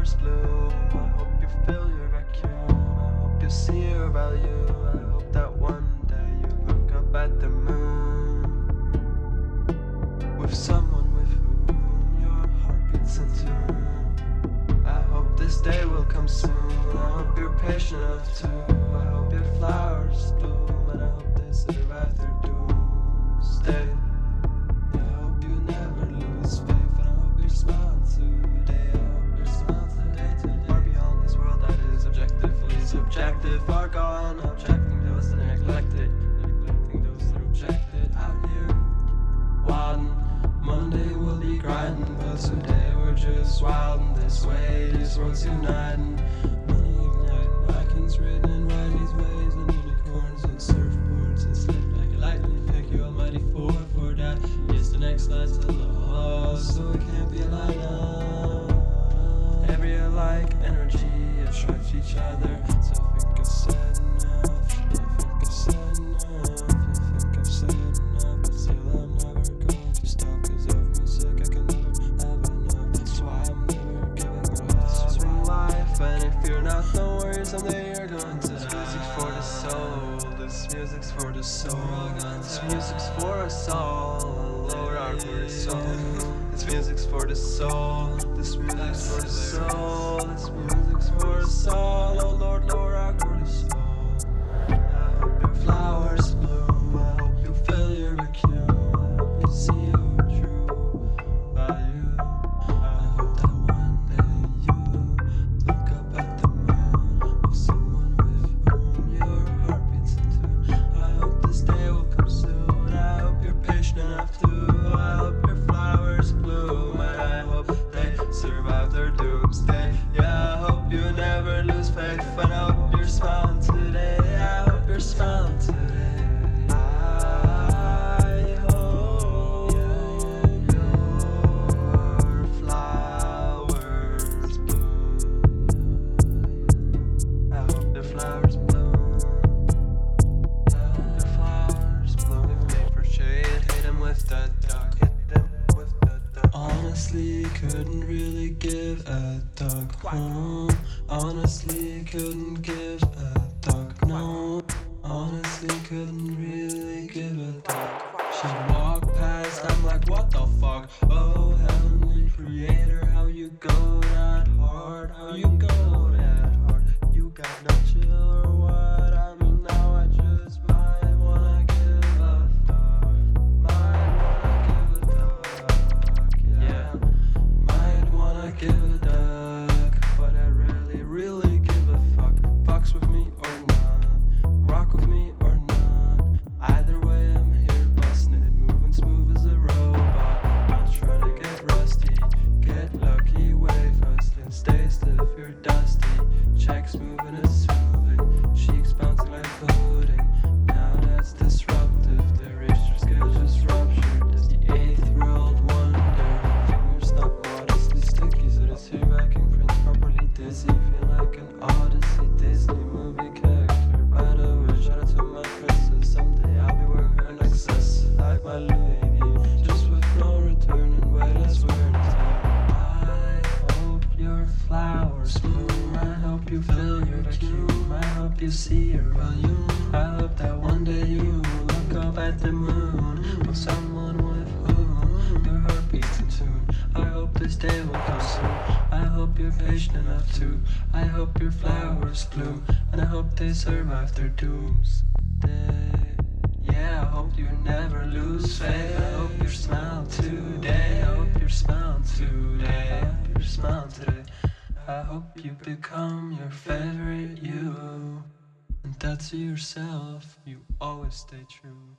flowers bloom. I hope you fill your vacuum. I hope you see your value. I hope that one day you look up at the moon with someone with whom your heart beats in tune. I hope this day will come soon. I hope you're patient enough to. I hope your flowers bloom, worlds uniting, money Vikings ways, and unicorns surfboards. Like lightning pick, almighty for for that. Yes, the next line's the law, so it can't be a. Every alike energy attracts each other. So I think I've said enough. I think I've said enough. Music's for the soul. This music's for us all. Lower our soul. This music's for the soul. Couldn't really give a duck. No. Honestly, couldn't give a duck. No. Honestly, couldn't really give a duck. She walked past, I'm like, what the fuck? Oh, heavenly creator, how you go that hard? How you go that hard? You got no Might you see her your value. I hope that one day you look up at the moon with someone with whom your heart beats in tune. I hope this day will come soon. I hope you're patient enough to. I hope your flowers bloom, and I hope they survive their doomsday. Yeah, I hope you never lose faith. I hope you smile today. I hope you smile today. I hope you're smiling today. I hope you become your favorite you. And that's yourself. You always stay true.